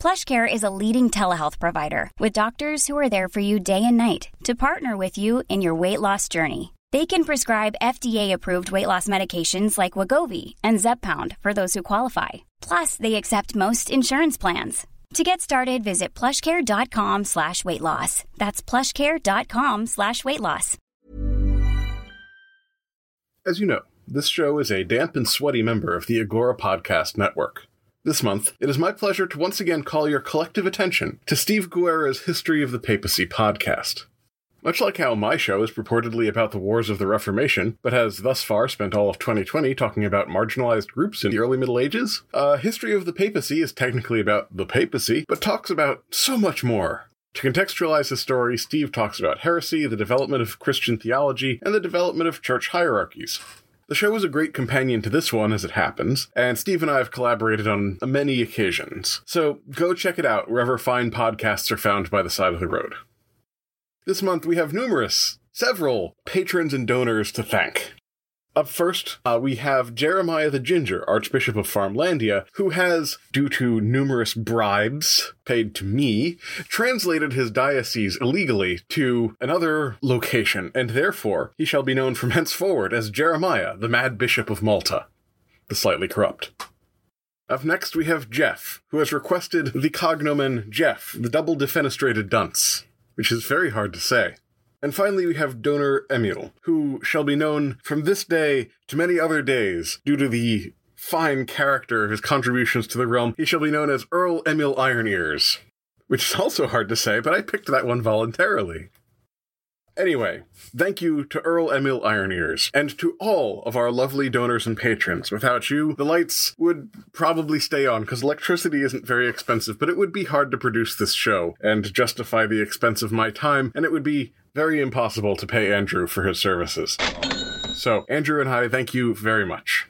PlushCare is a leading telehealth provider with doctors who are there for you day and night to partner with you in your weight loss journey. They can prescribe FDA-approved weight loss medications like Wegovy and Zepbound for those who qualify. Plus, they accept most insurance plans. To get started, visit plushcare.com slash weight loss. That's plushcare.com slash weight loss. As you know, this show is a damp and sweaty member of the Agora Podcast Network. This month, it is my pleasure to once again call your collective attention to Steve Guerra's History of the Papacy podcast. Much like how my show is purportedly about the wars of the Reformation, but has thus far spent all of 2020 talking about marginalized groups in the early Middle Ages, uh, History of the Papacy is technically about the papacy, but talks about so much more. To contextualize the story, Steve talks about heresy, the development of Christian theology, and the development of church hierarchies. The show is a great companion to this one as it happens, and Steve and I have collaborated on many occasions. So go check it out wherever fine podcasts are found by the side of the road. This month we have numerous, several patrons and donors to thank. Up first, uh, we have Jeremiah the Ginger, Archbishop of Farmlandia, who has, due to numerous bribes paid to me, translated his diocese illegally to another location, and therefore he shall be known from henceforward as Jeremiah, the Mad Bishop of Malta, the slightly corrupt. Up next, we have Jeff, who has requested the cognomen Jeff, the double defenestrated dunce, which is very hard to say. And finally, we have donor Emil, who shall be known from this day to many other days due to the fine character of his contributions to the realm. He shall be known as Earl Emil Iron Ears, which is also hard to say, but I picked that one voluntarily. Anyway, thank you to Earl Emil Iron Ears, and to all of our lovely donors and patrons. Without you, the lights would probably stay on, because electricity isn't very expensive, but it would be hard to produce this show and justify the expense of my time, and it would be very impossible to pay Andrew for his services. So, Andrew and I thank you very much.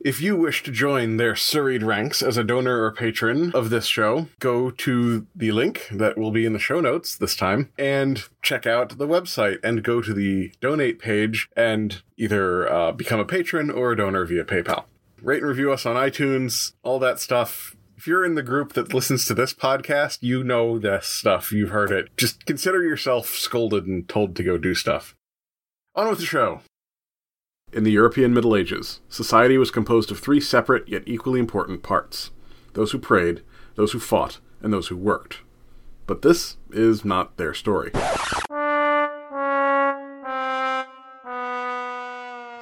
If you wish to join their serried ranks as a donor or patron of this show, go to the link that will be in the show notes this time and check out the website and go to the donate page and either uh, become a patron or a donor via PayPal. Rate and review us on iTunes, all that stuff. If you're in the group that listens to this podcast, you know this stuff. You've heard it. Just consider yourself scolded and told to go do stuff. On with the show. In the European Middle Ages, society was composed of three separate yet equally important parts those who prayed, those who fought, and those who worked. But this is not their story.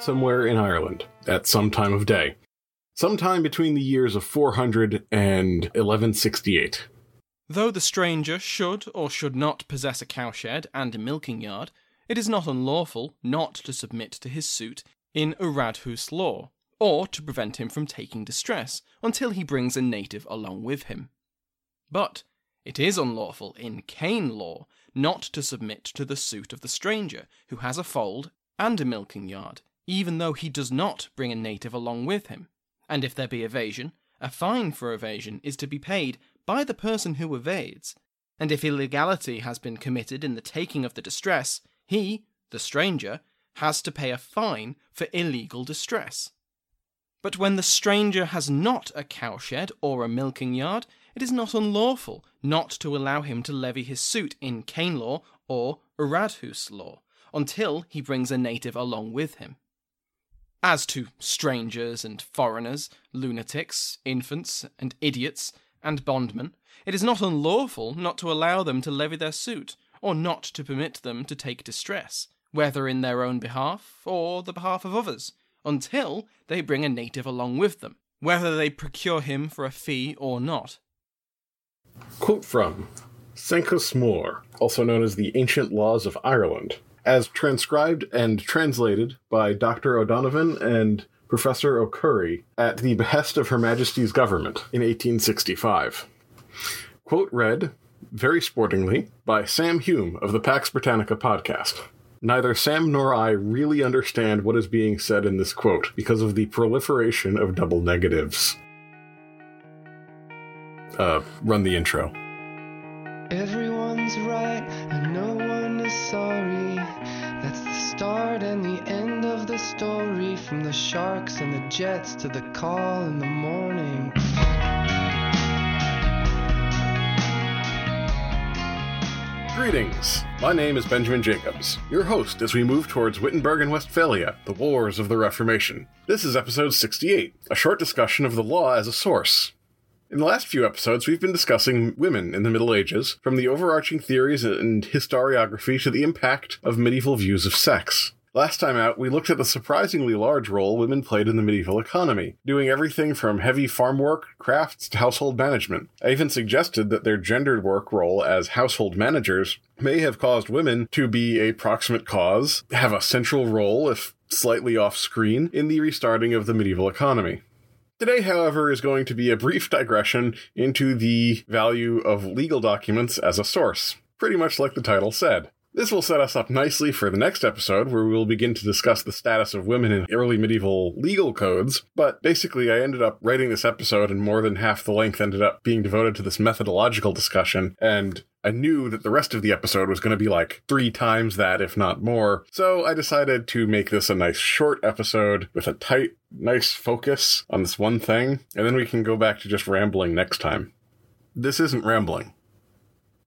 Somewhere in Ireland, at some time of day, sometime between the years of 400 and 1168. Though the stranger should or should not possess a cowshed and a milking yard, it is not unlawful not to submit to his suit in Urradhus law, or to prevent him from taking distress until he brings a native along with him. But it is unlawful in Cain law not to submit to the suit of the stranger who has a fold and a milking yard, even though he does not bring a native along with him. And if there be evasion, a fine for evasion is to be paid by the person who evades, and if illegality has been committed in the taking of the distress, he, the stranger, has to pay a fine for illegal distress. But when the stranger has not a cowshed or a milking yard, it is not unlawful not to allow him to levy his suit in Cain law or Urradhus law until he brings a native along with him. As to strangers and foreigners, lunatics, infants and idiots, and bondmen, it is not unlawful not to allow them to levy their suit, or not to permit them to take distress, whether in their own behalf or the behalf of others, until they bring a native along with them, whether they procure him for a fee or not. Quote from Senchus Mor, also known as the Ancient Laws of Ireland. As transcribed and translated by Dr. O'Donovan and Professor O'Curry at the behest of Her Majesty's government in 1865. Quote read, very sportingly, by Sam Hume of the Pax Britannica podcast. Neither Sam nor I really understand what is being said in this quote because of the proliferation of double negatives. Uh, run the intro. Everyone's start and the end of the story. From the sharks and the jets to the call in the morning. Greetings. My name is Benjamin Jacobs, your host as we move towards Wittenberg and Westphalia, the wars of the Reformation. This is episode 68, a short discussion of the law as a source. In the last few episodes, we've been discussing women in the Middle Ages, from the overarching theories and historiography to the impact of medieval views of sex. Last time out, we looked at the surprisingly large role women played in the medieval economy, doing everything from heavy farm work, crafts, to household management. I even suggested that their gendered work role as household managers may have caused women to be a proximate cause, have a central role, if slightly off screen, in the restarting of the medieval economy. Today, however, is going to be a brief digression into the value of legal documents as a source, pretty much like the title said. This will set us up nicely for the next episode, where we will begin to discuss the status of women in early medieval legal codes. But basically, I ended up writing this episode, and more than half the length ended up being devoted to this methodological discussion. And I knew that the rest of the episode was going to be like three times that, if not more. So I decided to make this a nice short episode with a tight, nice focus on this one thing, and then we can go back to just rambling next time. This isn't rambling.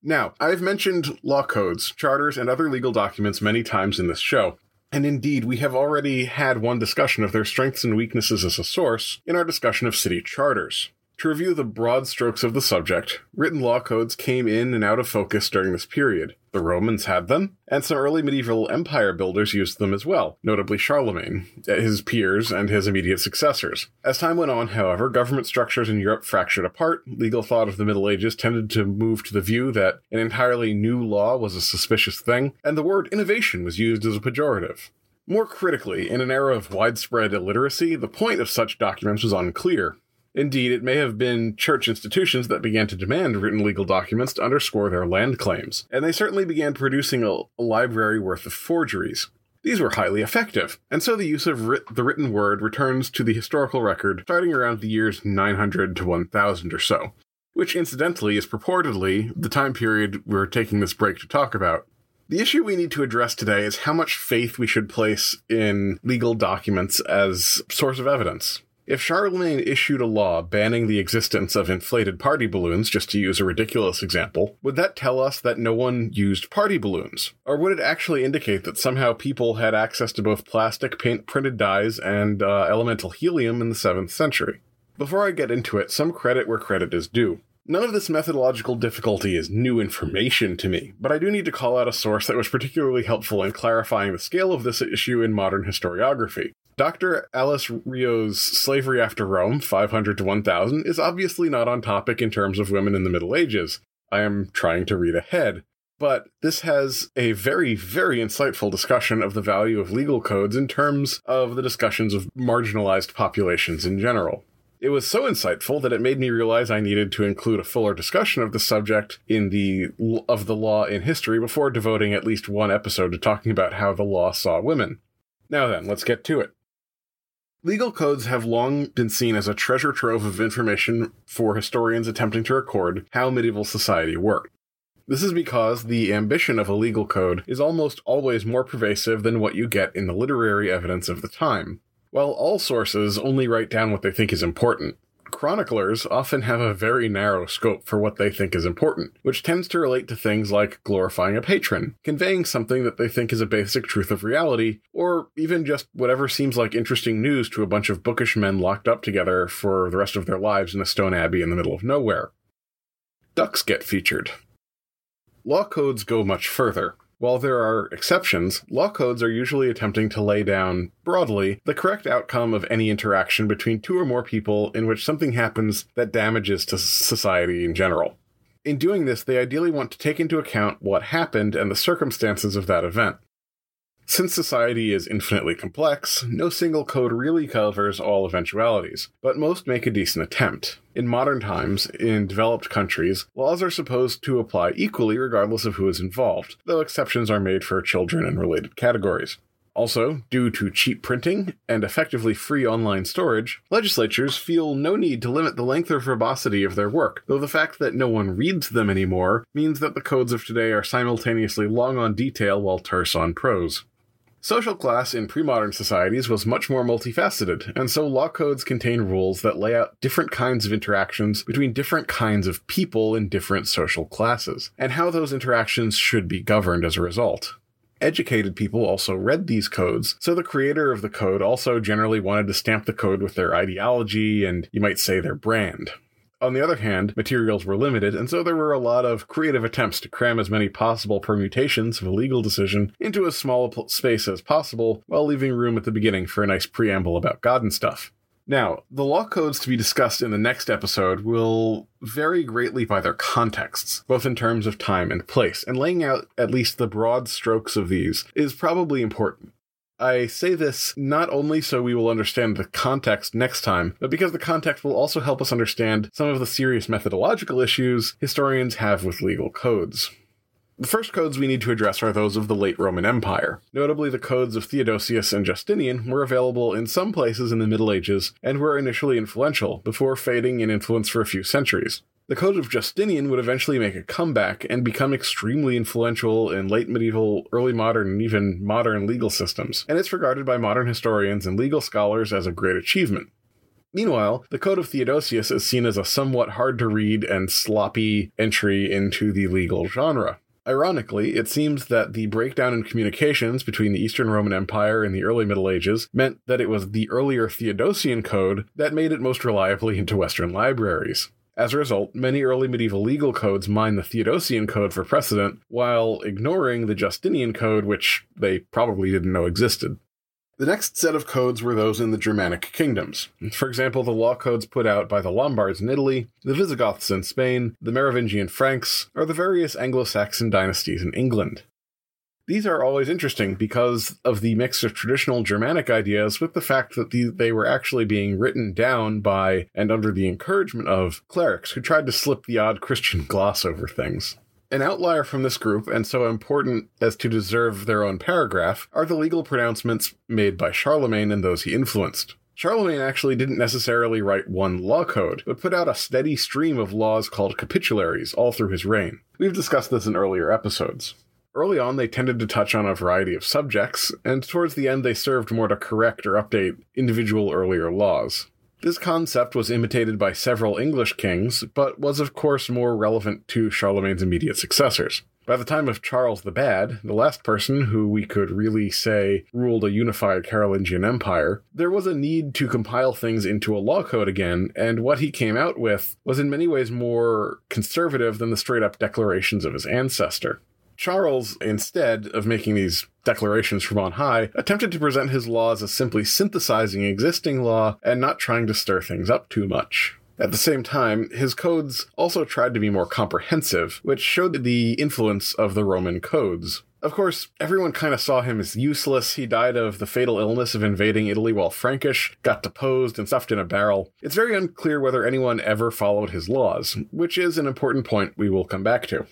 Now, I've mentioned law codes, charters, and other legal documents many times in this show. And indeed, we have already had one discussion of their strengths and weaknesses as a source in our discussion of city charters. To review the broad strokes of the subject, written law codes came in and out of focus during this period. The Romans had them, and some early medieval empire builders used them as well, notably Charlemagne, his peers, and his immediate successors. As time went on, however, government structures in Europe fractured apart, legal thought of the Middle Ages tended to move to the view that an entirely new law was a suspicious thing, and the word innovation was used as a pejorative. More critically, in an era of widespread illiteracy, the point of such documents was unclear. Indeed, it may have been church institutions that began to demand written legal documents to underscore their land claims, and they certainly began producing a, a library worth of forgeries. These were highly effective, and so the use of writ- the written word returns to the historical record starting around the years 900 to 1000 or so, which incidentally is purportedly the time period we're taking this break to talk about. The issue we need to address today is how much faith we should place in legal documents as source of evidence. If Charlemagne issued a law banning the existence of inflated party balloons, just to use a ridiculous example, would that tell us that no one used party balloons? Or would it actually indicate that somehow people had access to both plastic, paint printed dyes, and uh, elemental helium in the 7th century? Before I get into it, some credit where credit is due. None of this methodological difficulty is new information to me, but I do need to call out a source that was particularly helpful in clarifying the scale of this issue in modern historiography. Dr. Alice Rio's Slavery After Rome, 500 to 1000, is obviously not on topic in terms of women in the Middle Ages. I am trying to read ahead. But this has a very, very insightful discussion of the value of legal codes in terms of the discussions of marginalized populations in general. It was so insightful that it made me realize I needed to include a fuller discussion of the subject in the of the law in history before devoting at least one episode to talking about how the law saw women. Now then, let's get to it. Legal codes have long been seen as a treasure trove of information for historians attempting to record how medieval society worked. This is because the ambition of a legal code is almost always more pervasive than what you get in the literary evidence of the time. While all sources only write down what they think is important, chroniclers often have a very narrow scope for what they think is important, which tends to relate to things like glorifying a patron, conveying something that they think is a basic truth of reality, or even just whatever seems like interesting news to a bunch of bookish men locked up together for the rest of their lives in a stone abbey in the middle of nowhere. Ducks get featured. Law codes go much further. While there are exceptions, law codes are usually attempting to lay down, broadly, the correct outcome of any interaction between two or more people in which something happens that damages to society in general. In doing this, they ideally want to take into account what happened and the circumstances of that event. Since society is infinitely complex, no single code really covers all eventualities, but most make a decent attempt. In modern times, in developed countries, laws are supposed to apply equally regardless of who is involved, though exceptions are made for children and related categories. Also, due to cheap printing and effectively free online storage, legislatures feel no need to limit the length or verbosity of their work, though the fact that no one reads them anymore means that the codes of today are simultaneously long on detail while terse on prose. Social class in pre modern societies was much more multifaceted, and so law codes contain rules that lay out different kinds of interactions between different kinds of people in different social classes, and how those interactions should be governed as a result educated people also read these codes, so the creator of the code also generally wanted to stamp the code with their ideology and, you might say, their brand. On the other hand, materials were limited, and so there were a lot of creative attempts to cram as many possible permutations of a legal decision into as small a space as possible, while leaving room at the beginning for a nice preamble about God and stuff. Now, the law codes to be discussed in the next episode will vary greatly by their contexts, both in terms of time and place, and laying out at least the broad strokes of these is probably important. I say this not only so we will understand the context next time, but because the context will also help us understand some of the serious methodological issues historians have with legal codes. The first codes we need to address are those of the late Roman Empire. Notably, the codes of Theodosius and Justinian were available in some places in the Middle Ages and were initially influential, before fading in influence for a few centuries. The Code of Justinian would eventually make a comeback and become extremely influential in late medieval, early modern, and even modern legal systems, and it's regarded by modern historians and legal scholars as a great achievement. Meanwhile, the Code of Theodosius is seen as a somewhat hard to read and sloppy entry into the legal genre. Ironically, it seems that the breakdown in communications between the Eastern Roman Empire and the early Middle Ages meant that it was the earlier Theodosian Code that made it most reliably into Western libraries. As a result, many early medieval legal codes mine the Theodosian Code for precedent, while ignoring the Justinian Code, which they probably didn't know existed. The next set of codes were those in the Germanic kingdoms. For example, the law codes put out by the Lombards in Italy, the Visigoths in Spain, the Merovingian Franks, or the various Anglo Saxon dynasties in England. These are always interesting because of the mix of traditional Germanic ideas with the fact that the, they were actually being written down by and under the encouragement of clerics who tried to slip the odd Christian gloss over things. An outlier from this group, and so important as to deserve their own paragraph, are the legal pronouncements made by Charlemagne and those he influenced. Charlemagne actually didn't necessarily write one law code, but put out a steady stream of laws called capitularies all through his reign. We've discussed this in earlier episodes. Early on, they tended to touch on a variety of subjects, and towards the end, they served more to correct or update individual earlier laws. This concept was imitated by several English kings, but was of course more relevant to Charlemagne's immediate successors. By the time of Charles the Bald, the last person who we could really say ruled a unified Carolingian empire, there was a need to compile things into a law code again, and what he came out with was in many ways more conservative than the straight up declarations of his ancestor. Charles, instead of making these declarations from on high, attempted to present his laws as simply synthesizing existing law and not trying to stir things up too much. At the same time, his codes also tried to be more comprehensive, which showed the influence of the Roman codes. Of course, everyone kind of saw him as useless. He died of the fatal illness of invading Italy while Frankish, got deposed and stuffed in a barrel. It's very unclear whether anyone ever followed his laws, which is an important point we will come back to.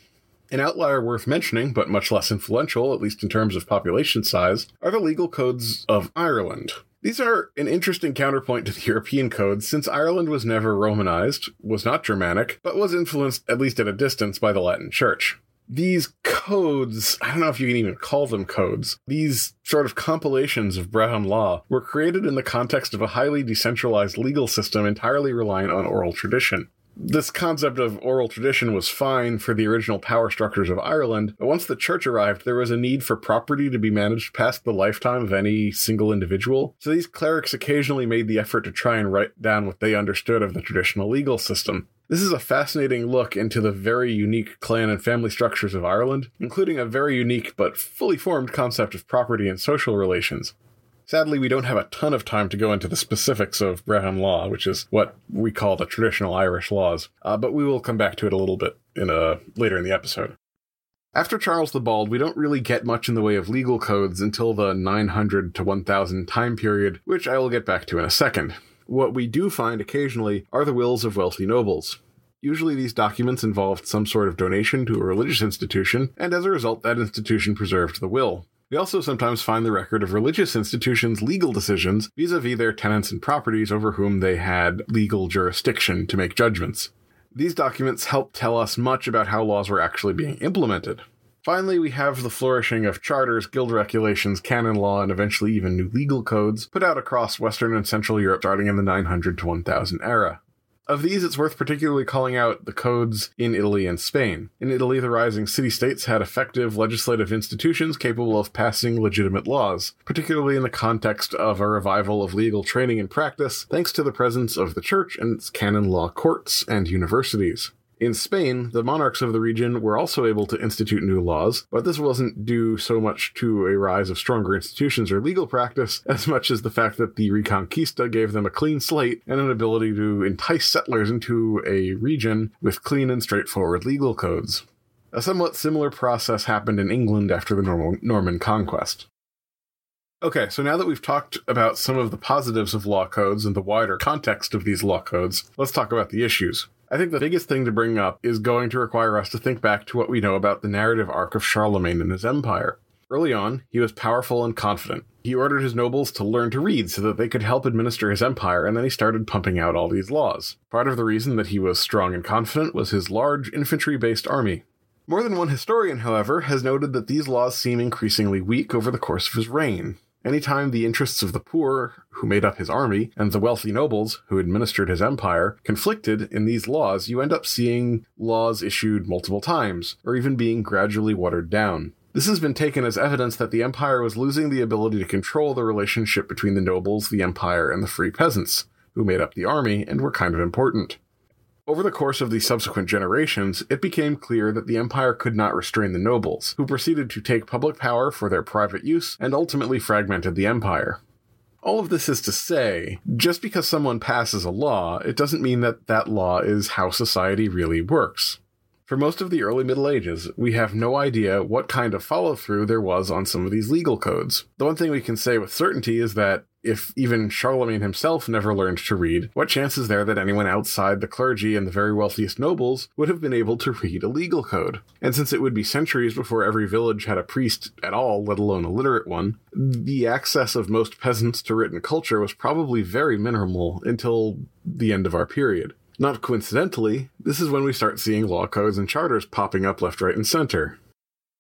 An outlier worth mentioning, but much less influential, at least in terms of population size, are the legal codes of Ireland. These are an interesting counterpoint to the European codes, since Ireland was never Romanized, was not Germanic, but was influenced, at least at a distance, by the Latin Church. These codes, I don't know if you can even call them codes, these sort of compilations of Brehon law were created in the context of a highly decentralized legal system entirely reliant on oral tradition this concept of oral tradition was fine for the original power structures of Ireland, but once the church arrived, there was a need for property to be managed past the lifetime of any single individual. So these clerics occasionally made the effort to try and write down what they understood of the traditional legal system. This is a fascinating look into the very unique clan and family structures of Ireland, including a very unique but fully formed concept of property and social relations. Sadly, we don't have a ton of time to go into the specifics of Brehon law, which is what we call the traditional Irish laws, uh, but we will come back to it a little bit in a, later in the episode. After Charles the Bald, we don't really get much in the way of legal codes until the 900 to 1000 time period, which I will get back to in a second. What we do find occasionally are the wills of wealthy nobles. Usually, these documents involved some sort of donation to a religious institution, and as a result, that institution preserved the will. We also sometimes find the record of religious institutions' legal decisions vis a vis their tenants and properties over whom they had legal jurisdiction to make judgments. These documents help tell us much about how laws were actually being implemented. Finally, we have the flourishing of charters, guild regulations, canon law, and eventually even new legal codes put out across Western and Central Europe starting in the 900 to 1000 era. Of these, it's worth particularly calling out the codes in Italy and Spain. In Italy, the rising city states had effective legislative institutions capable of passing legitimate laws, particularly in the context of a revival of legal training and practice, thanks to the presence of the church and its canon law courts and universities. In Spain, the monarchs of the region were also able to institute new laws, but this wasn't due so much to a rise of stronger institutions or legal practice as much as the fact that the Reconquista gave them a clean slate and an ability to entice settlers into a region with clean and straightforward legal codes. A somewhat similar process happened in England after the Norman conquest. Okay, so now that we've talked about some of the positives of law codes and the wider context of these law codes, let's talk about the issues. I think the biggest thing to bring up is going to require us to think back to what we know about the narrative arc of Charlemagne and his empire. Early on, he was powerful and confident. He ordered his nobles to learn to read so that they could help administer his empire, and then he started pumping out all these laws. Part of the reason that he was strong and confident was his large infantry based army. More than one historian, however, has noted that these laws seem increasingly weak over the course of his reign. Anytime the interests of the poor, who made up his army, and the wealthy nobles, who administered his empire, conflicted in these laws, you end up seeing laws issued multiple times, or even being gradually watered down. This has been taken as evidence that the empire was losing the ability to control the relationship between the nobles, the empire, and the free peasants, who made up the army and were kind of important. Over the course of the subsequent generations, it became clear that the empire could not restrain the nobles, who proceeded to take public power for their private use and ultimately fragmented the empire. All of this is to say, just because someone passes a law, it doesn't mean that that law is how society really works. For most of the early Middle Ages, we have no idea what kind of follow through there was on some of these legal codes. The one thing we can say with certainty is that if even Charlemagne himself never learned to read, what chance is there that anyone outside the clergy and the very wealthiest nobles would have been able to read a legal code? And since it would be centuries before every village had a priest at all, let alone a literate one, the access of most peasants to written culture was probably very minimal until the end of our period. Not coincidentally, this is when we start seeing law codes and charters popping up left, right, and center.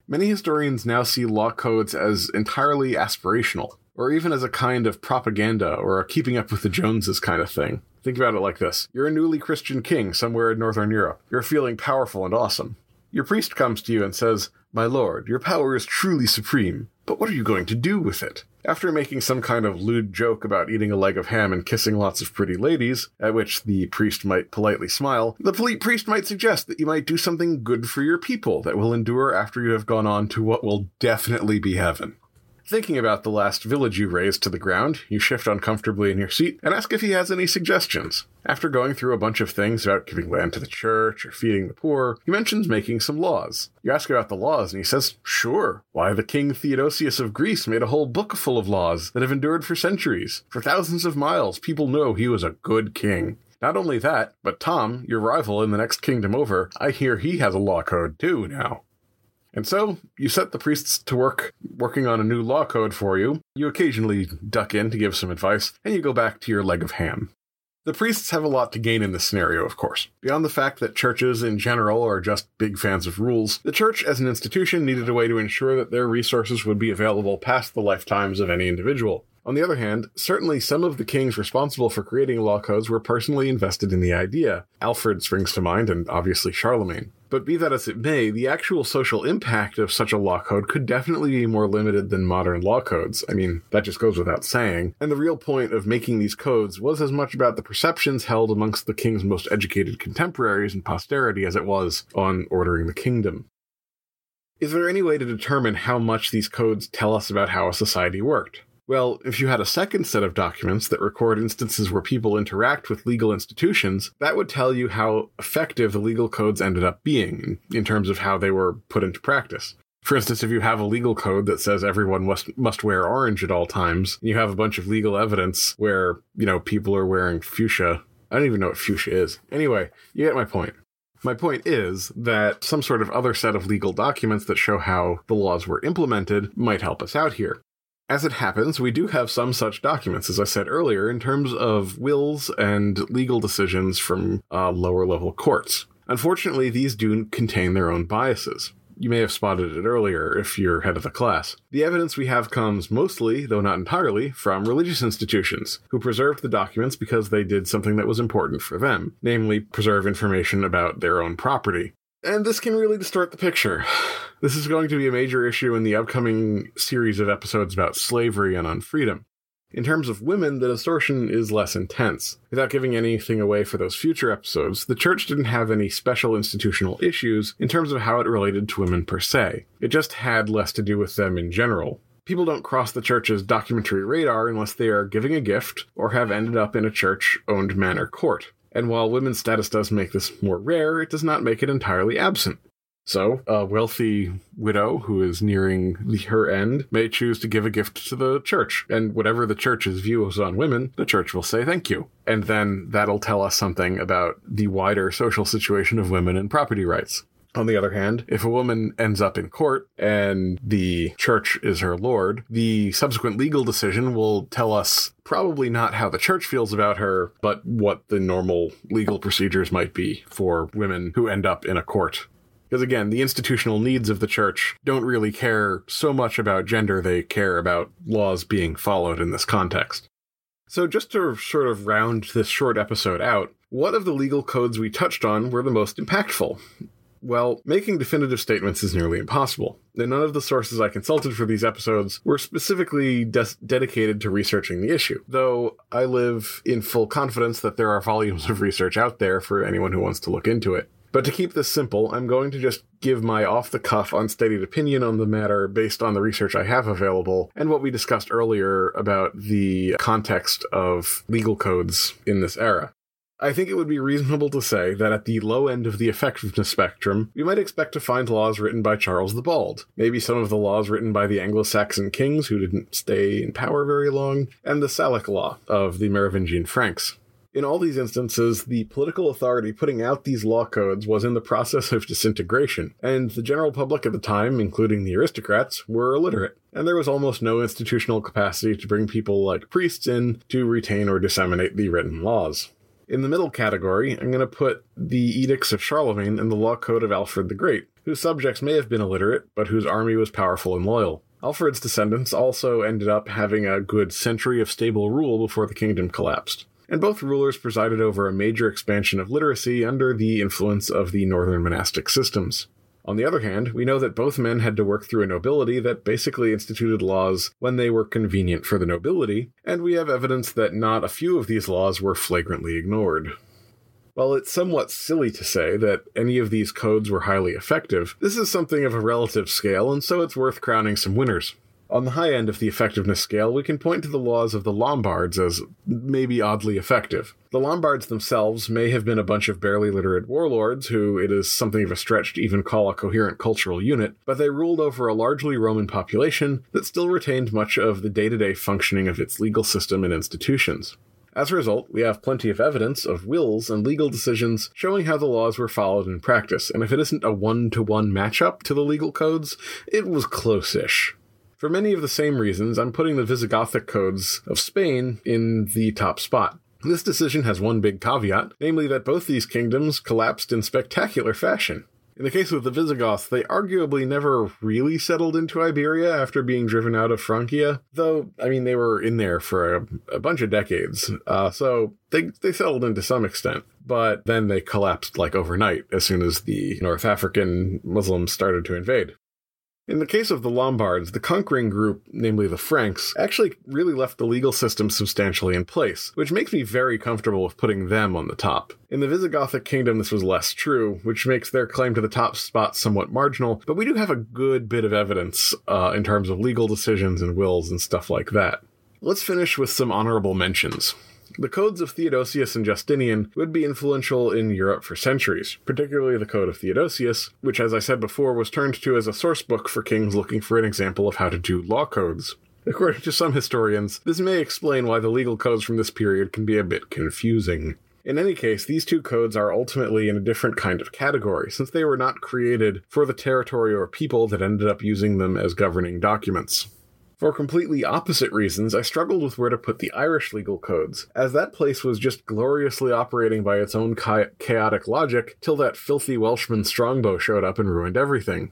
Many historians now see law codes as entirely aspirational or even as a kind of propaganda or a keeping up with the Joneses kind of thing. Think about it like this You're a newly Christian king somewhere in Northern Europe. You're feeling powerful and awesome. Your priest comes to you and says, My lord, your power is truly supreme, but what are you going to do with it? After making some kind of lewd joke about eating a leg of ham and kissing lots of pretty ladies, at which the priest might politely smile, the polite priest might suggest that you might do something good for your people that will endure after you have gone on to what will definitely be heaven. Thinking about the last village you razed to the ground, you shift uncomfortably in your seat and ask if he has any suggestions. After going through a bunch of things about giving land to the church or feeding the poor, he mentions making some laws. You ask about the laws, and he says, Sure. Why, the King Theodosius of Greece made a whole book full of laws that have endured for centuries. For thousands of miles, people know he was a good king. Not only that, but Tom, your rival in the next kingdom over, I hear he has a law code too now. And so you set the priests to work working on a new law code for you. You occasionally duck in to give some advice, and you go back to your leg of ham. The priests have a lot to gain in this scenario, of course. Beyond the fact that churches in general are just big fans of rules, the church as an institution needed a way to ensure that their resources would be available past the lifetimes of any individual. On the other hand, certainly some of the kings responsible for creating law codes were personally invested in the idea. Alfred springs to mind, and obviously Charlemagne. But be that as it may, the actual social impact of such a law code could definitely be more limited than modern law codes. I mean, that just goes without saying. And the real point of making these codes was as much about the perceptions held amongst the king's most educated contemporaries and posterity as it was on ordering the kingdom. Is there any way to determine how much these codes tell us about how a society worked? Well, if you had a second set of documents that record instances where people interact with legal institutions, that would tell you how effective the legal codes ended up being in terms of how they were put into practice. For instance, if you have a legal code that says everyone must must wear orange at all times, and you have a bunch of legal evidence where, you know, people are wearing fuchsia. I don't even know what fuchsia is. Anyway, you get my point. My point is that some sort of other set of legal documents that show how the laws were implemented might help us out here. As it happens, we do have some such documents, as I said earlier, in terms of wills and legal decisions from uh, lower level courts. Unfortunately, these do contain their own biases. You may have spotted it earlier if you're head of the class. The evidence we have comes mostly, though not entirely, from religious institutions, who preserved the documents because they did something that was important for them, namely preserve information about their own property. And this can really distort the picture. This is going to be a major issue in the upcoming series of episodes about slavery and unfreedom. In terms of women, the distortion is less intense. Without giving anything away for those future episodes, the church didn't have any special institutional issues in terms of how it related to women per se. It just had less to do with them in general. People don't cross the church's documentary radar unless they are giving a gift or have ended up in a church owned manor court. And while women's status does make this more rare, it does not make it entirely absent. So, a wealthy widow who is nearing the, her end may choose to give a gift to the church. And whatever the church's view is on women, the church will say thank you. And then that'll tell us something about the wider social situation of women and property rights. On the other hand, if a woman ends up in court and the church is her lord, the subsequent legal decision will tell us probably not how the church feels about her, but what the normal legal procedures might be for women who end up in a court because again, the institutional needs of the church don't really care so much about gender, they care about laws being followed in this context. So, just to sort of round this short episode out, what of the legal codes we touched on were the most impactful? Well, making definitive statements is nearly impossible, and none of the sources I consulted for these episodes were specifically des- dedicated to researching the issue, though I live in full confidence that there are volumes of research out there for anyone who wants to look into it. But to keep this simple, I'm going to just give my off the cuff, unstudied opinion on the matter based on the research I have available and what we discussed earlier about the context of legal codes in this era. I think it would be reasonable to say that at the low end of the effectiveness spectrum, we might expect to find laws written by Charles the Bald, maybe some of the laws written by the Anglo Saxon kings who didn't stay in power very long, and the Salic law of the Merovingian Franks. In all these instances, the political authority putting out these law codes was in the process of disintegration, and the general public at the time, including the aristocrats, were illiterate, and there was almost no institutional capacity to bring people like priests in to retain or disseminate the written laws. In the middle category, I'm going to put the Edicts of Charlemagne and the Law Code of Alfred the Great, whose subjects may have been illiterate, but whose army was powerful and loyal. Alfred's descendants also ended up having a good century of stable rule before the kingdom collapsed and both rulers presided over a major expansion of literacy under the influence of the northern monastic systems. On the other hand, we know that both men had to work through a nobility that basically instituted laws when they were convenient for the nobility, and we have evidence that not a few of these laws were flagrantly ignored. While it's somewhat silly to say that any of these codes were highly effective, this is something of a relative scale, and so it's worth crowning some winners. On the high end of the effectiveness scale, we can point to the laws of the Lombards as maybe oddly effective. The Lombards themselves may have been a bunch of barely literate warlords who it is something of a stretch to even call a coherent cultural unit, but they ruled over a largely Roman population that still retained much of the day to day functioning of its legal system and institutions. As a result, we have plenty of evidence of wills and legal decisions showing how the laws were followed in practice, and if it isn't a one to one matchup to the legal codes, it was close ish. For many of the same reasons, I'm putting the Visigothic codes of Spain in the top spot. This decision has one big caveat, namely that both these kingdoms collapsed in spectacular fashion. In the case of the Visigoths, they arguably never really settled into Iberia after being driven out of Francia, though, I mean, they were in there for a, a bunch of decades, uh, so they, they settled into some extent. But then they collapsed like overnight as soon as the North African Muslims started to invade. In the case of the Lombards, the conquering group, namely the Franks, actually really left the legal system substantially in place, which makes me very comfortable with putting them on the top. In the Visigothic kingdom, this was less true, which makes their claim to the top spot somewhat marginal, but we do have a good bit of evidence uh, in terms of legal decisions and wills and stuff like that. Let's finish with some honorable mentions. The codes of Theodosius and Justinian would be influential in Europe for centuries, particularly the Code of Theodosius, which, as I said before, was turned to as a source book for kings looking for an example of how to do law codes. According to some historians, this may explain why the legal codes from this period can be a bit confusing. In any case, these two codes are ultimately in a different kind of category, since they were not created for the territory or people that ended up using them as governing documents. For completely opposite reasons, I struggled with where to put the Irish legal codes, as that place was just gloriously operating by its own cha- chaotic logic till that filthy Welshman Strongbow showed up and ruined everything.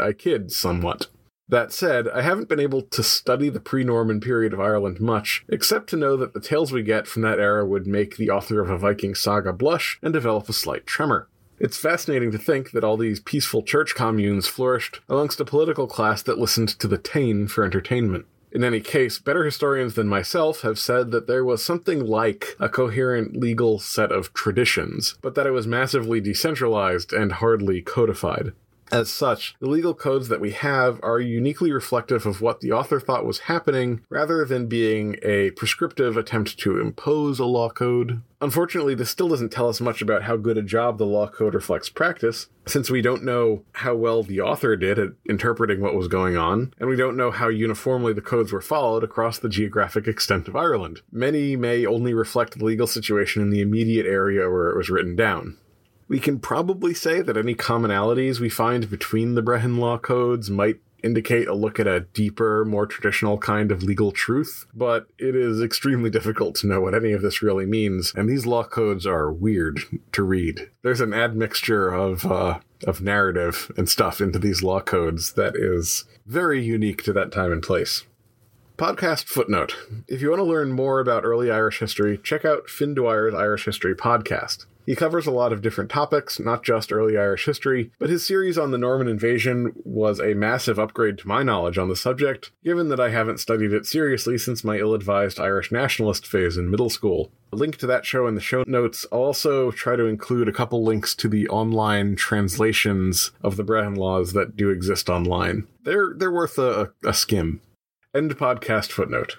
I kid somewhat. That said, I haven't been able to study the pre Norman period of Ireland much, except to know that the tales we get from that era would make the author of a Viking saga blush and develop a slight tremor. It's fascinating to think that all these peaceful church communes flourished amongst a political class that listened to the Táin for entertainment. In any case, better historians than myself have said that there was something like a coherent legal set of traditions, but that it was massively decentralized and hardly codified. As such, the legal codes that we have are uniquely reflective of what the author thought was happening rather than being a prescriptive attempt to impose a law code. Unfortunately, this still doesn't tell us much about how good a job the law code reflects practice, since we don't know how well the author did at interpreting what was going on, and we don't know how uniformly the codes were followed across the geographic extent of Ireland. Many may only reflect the legal situation in the immediate area where it was written down. We can probably say that any commonalities we find between the Brehon law codes might indicate a look at a deeper, more traditional kind of legal truth, but it is extremely difficult to know what any of this really means, and these law codes are weird to read. There's an admixture of, uh, of narrative and stuff into these law codes that is very unique to that time and place. Podcast footnote. If you want to learn more about early Irish history, check out Fin Dwyer's Irish History podcast. He covers a lot of different topics, not just early Irish history, but his series on the Norman invasion was a massive upgrade to my knowledge on the subject, given that I haven't studied it seriously since my ill advised Irish nationalist phase in middle school. A link to that show in the show notes. I'll also try to include a couple links to the online translations of the Brehon laws that do exist online. They're, they're worth a, a skim. End podcast footnote.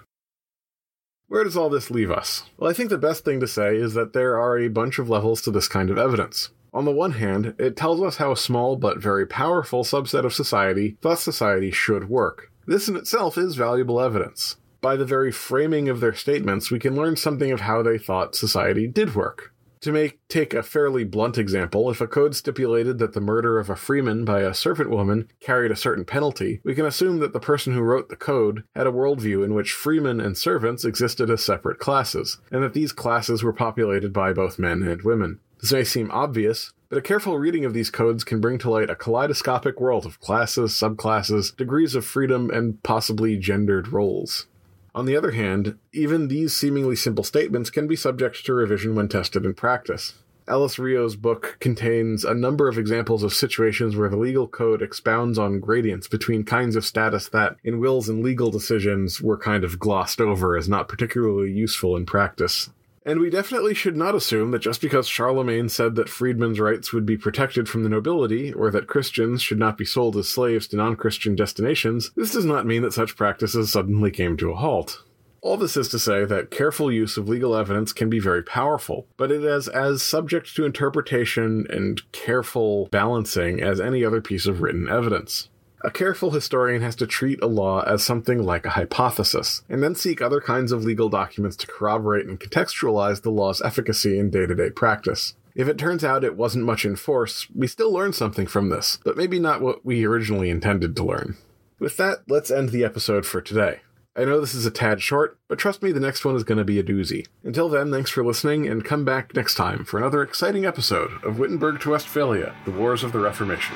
Where does all this leave us? Well, I think the best thing to say is that there are a bunch of levels to this kind of evidence. On the one hand, it tells us how a small but very powerful subset of society thought society should work. This in itself is valuable evidence. By the very framing of their statements, we can learn something of how they thought society did work. To make take a fairly blunt example, if a code stipulated that the murder of a freeman by a servant woman carried a certain penalty, we can assume that the person who wrote the code had a worldview in which freemen and servants existed as separate classes, and that these classes were populated by both men and women. This may seem obvious, but a careful reading of these codes can bring to light a kaleidoscopic world of classes, subclasses, degrees of freedom, and possibly gendered roles. On the other hand, even these seemingly simple statements can be subject to revision when tested in practice. Alice Rio's book contains a number of examples of situations where the legal code expounds on gradients between kinds of status that, in wills and legal decisions, were kind of glossed over as not particularly useful in practice. And we definitely should not assume that just because Charlemagne said that freedmen's rights would be protected from the nobility, or that Christians should not be sold as slaves to non Christian destinations, this does not mean that such practices suddenly came to a halt. All this is to say that careful use of legal evidence can be very powerful, but it is as subject to interpretation and careful balancing as any other piece of written evidence. A careful historian has to treat a law as something like a hypothesis, and then seek other kinds of legal documents to corroborate and contextualize the law's efficacy in day to day practice. If it turns out it wasn't much in force, we still learn something from this, but maybe not what we originally intended to learn. With that, let's end the episode for today. I know this is a tad short, but trust me, the next one is going to be a doozy. Until then, thanks for listening, and come back next time for another exciting episode of Wittenberg to Westphalia The Wars of the Reformation.